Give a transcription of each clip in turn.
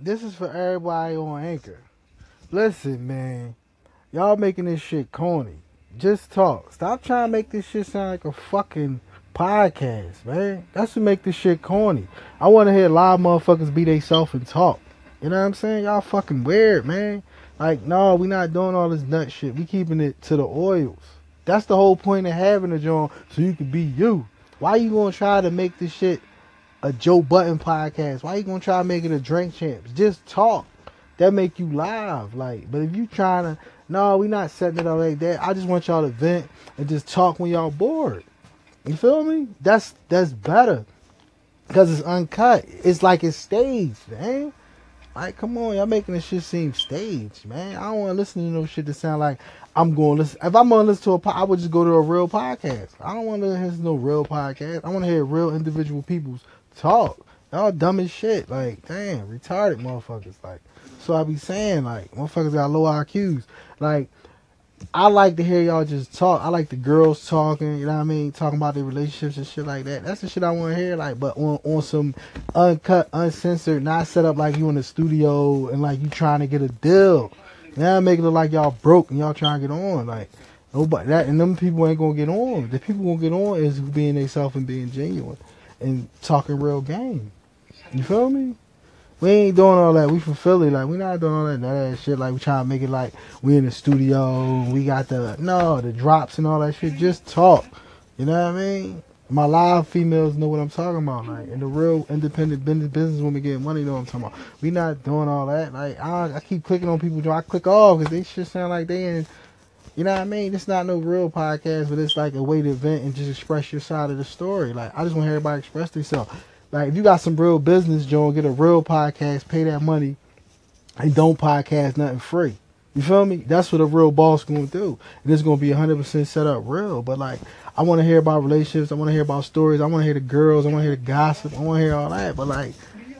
this is for everybody on Anchor. Listen, man, y'all making this shit corny. Just talk. Stop trying to make this shit sound like a fucking podcast, man. That's what make this shit corny. I want to hear live motherfuckers be they self and talk. You know what I'm saying? Y'all fucking weird, man. Like, no, we not doing all this nut shit. We keeping it to the oils. That's the whole point of having a joint, so you can be you. Why you gonna try to make this shit a Joe Budden podcast? Why you gonna try to make it a drink champs? Just talk. That make you live. Like, but if you trying to, no, we not setting it up like that. I just want y'all to vent and just talk when y'all bored. You feel me? That's that's better. Cause it's uncut. It's like it's staged, man. Like, come on, y'all making this shit seem staged, man. I don't want to listen to no shit that sound like I'm going to listen. If I'm going to listen to a pod, I would just go to a real podcast. I don't want to listen to no real podcast. I want to hear real individual people's talk. Y'all dumb as shit. Like, damn, retarded motherfuckers. Like, so I be saying, like, motherfuckers got low IQs. Like, I like to hear y'all just talk. I like the girls talking, you know what I mean, talking about their relationships and shit like that. That's the shit I want to hear. Like, but on on some uncut, uncensored, not set up like you in the studio and like you trying to get a deal. Now make it look like y'all broke and y'all trying to get on. Like nobody that and them people ain't gonna get on. The people gonna get on is being themselves and being genuine and talking real game. You feel me? We ain't doing all that. We from Philly, like we not doing all that, that shit. Like we trying to make it like we in the studio. We got the no the drops and all that shit. Just talk. You know what I mean? My live females know what I'm talking about, like, and the real independent business business women getting money know what I'm talking about. We not doing all that. Like I, I keep clicking on people, I click off because they shit sound like they in. You know what I mean? It's not no real podcast, but it's like a way to vent and just express your side of the story. Like I just want everybody to express themselves. Like if you got some real business, Joe, get a real podcast, pay that money, and don't podcast nothing free. You feel me? That's what a real boss gonna do. And it's gonna be hundred percent set up real. But like I wanna hear about relationships, I wanna hear about stories, I wanna hear the girls, I wanna hear the gossip, I wanna hear all that. But like,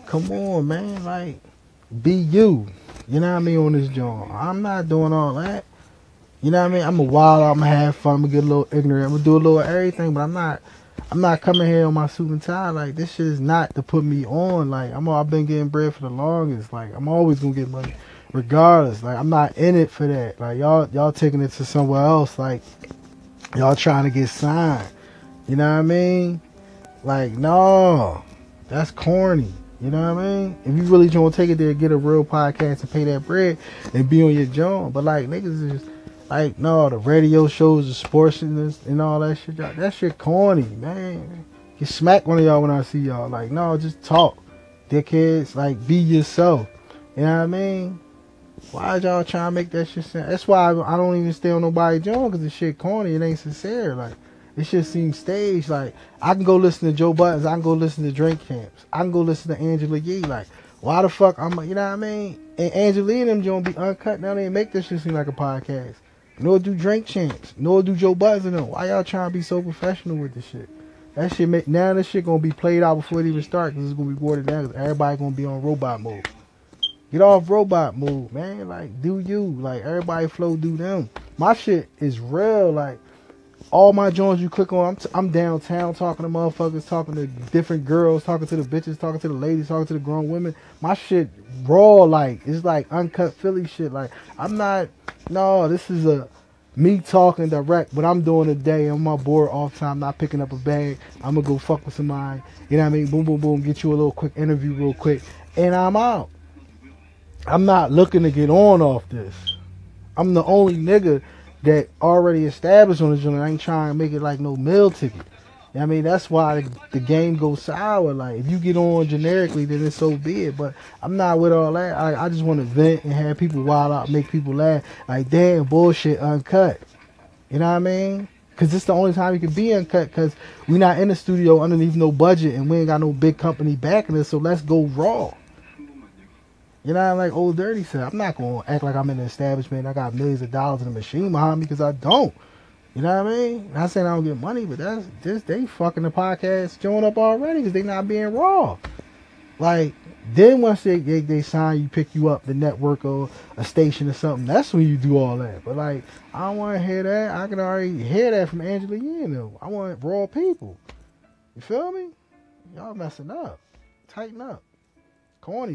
come on, man, like be you. You know what I mean on this joint. I'm not doing all that. You know what I mean? I'm a wild I'm gonna have fun, I'm gonna get a little ignorant, I'm gonna do a little everything, but I'm not I'm not coming here on my suit and tie. Like this shit is not to put me on. Like I'm I've been getting bread for the longest. Like I'm always gonna get money, regardless. Like I'm not in it for that. Like y'all y'all taking it to somewhere else. Like y'all trying to get signed. You know what I mean? Like no, that's corny. You know what I mean? If you really want to take it there, get a real podcast and pay that bread and be on your job. But like niggas is like, no, the radio shows, the sports and, this, and all that shit. That shit corny, man. You smack one of y'all when I see y'all. Like, no, just talk. Dickheads, like, be yourself. You know what I mean? Why y'all trying to make that shit sound? That's why I, I don't even stay on nobody joint because the shit corny. It ain't sincere. Like, it just seems staged. Like, I can go listen to Joe Budden's. I can go listen to Drink Champs. I can go listen to Angela Yee. Like, why the fuck I'm, you know what I mean? And Angela and them joint be uncut. Now they make this shit seem like a podcast. Nor do Drink Champs. Nor do Joe Buzz them. Why y'all trying to be so professional with this shit? That shit make now this shit gonna be played out before it even starts because it's gonna be watered down because everybody gonna be on robot mode. Get off robot mode, man. Like do you like everybody flow do them. My shit is real. Like all my joints you click on, I'm, t- I'm downtown talking to motherfuckers, talking to different girls, talking to the bitches, talking to the ladies, talking to the grown women. My shit raw, like it's like uncut Philly shit. Like I'm not no, this is a me talking direct. What I'm doing today, I'm my board off time, not picking up a bag. I'm gonna go fuck with somebody. You know what I mean? Boom, boom, boom. Get you a little quick interview, real quick, and I'm out. I'm not looking to get on off this. I'm the only nigga that already established on the joint. I ain't trying to make it like no meal ticket. I mean, that's why the, game goes sour. Like, if you get on generically, then it's so be it. But I'm not with all that. I, I just want to vent and have people wild out, make people laugh. Like, damn, bullshit, uncut. You know what I mean? Because it's the only time you can be uncut because we not in the studio underneath no budget and we ain't got no big company backing us. So let's go raw. You know, like old dirty said, I'm not gonna act like I'm in an establishment. I got millions of dollars in a machine behind me because I don't. You know what I mean? Not saying I don't get money, but that's just they fucking the podcast showing up already because they not being raw. Like then once they, they they sign you, pick you up the network or a station or something. That's when you do all that. But like I don't want to hear that. I can already hear that from Angela Yee. Though I want raw people. You feel me? Y'all messing up. Tighten up. Corny.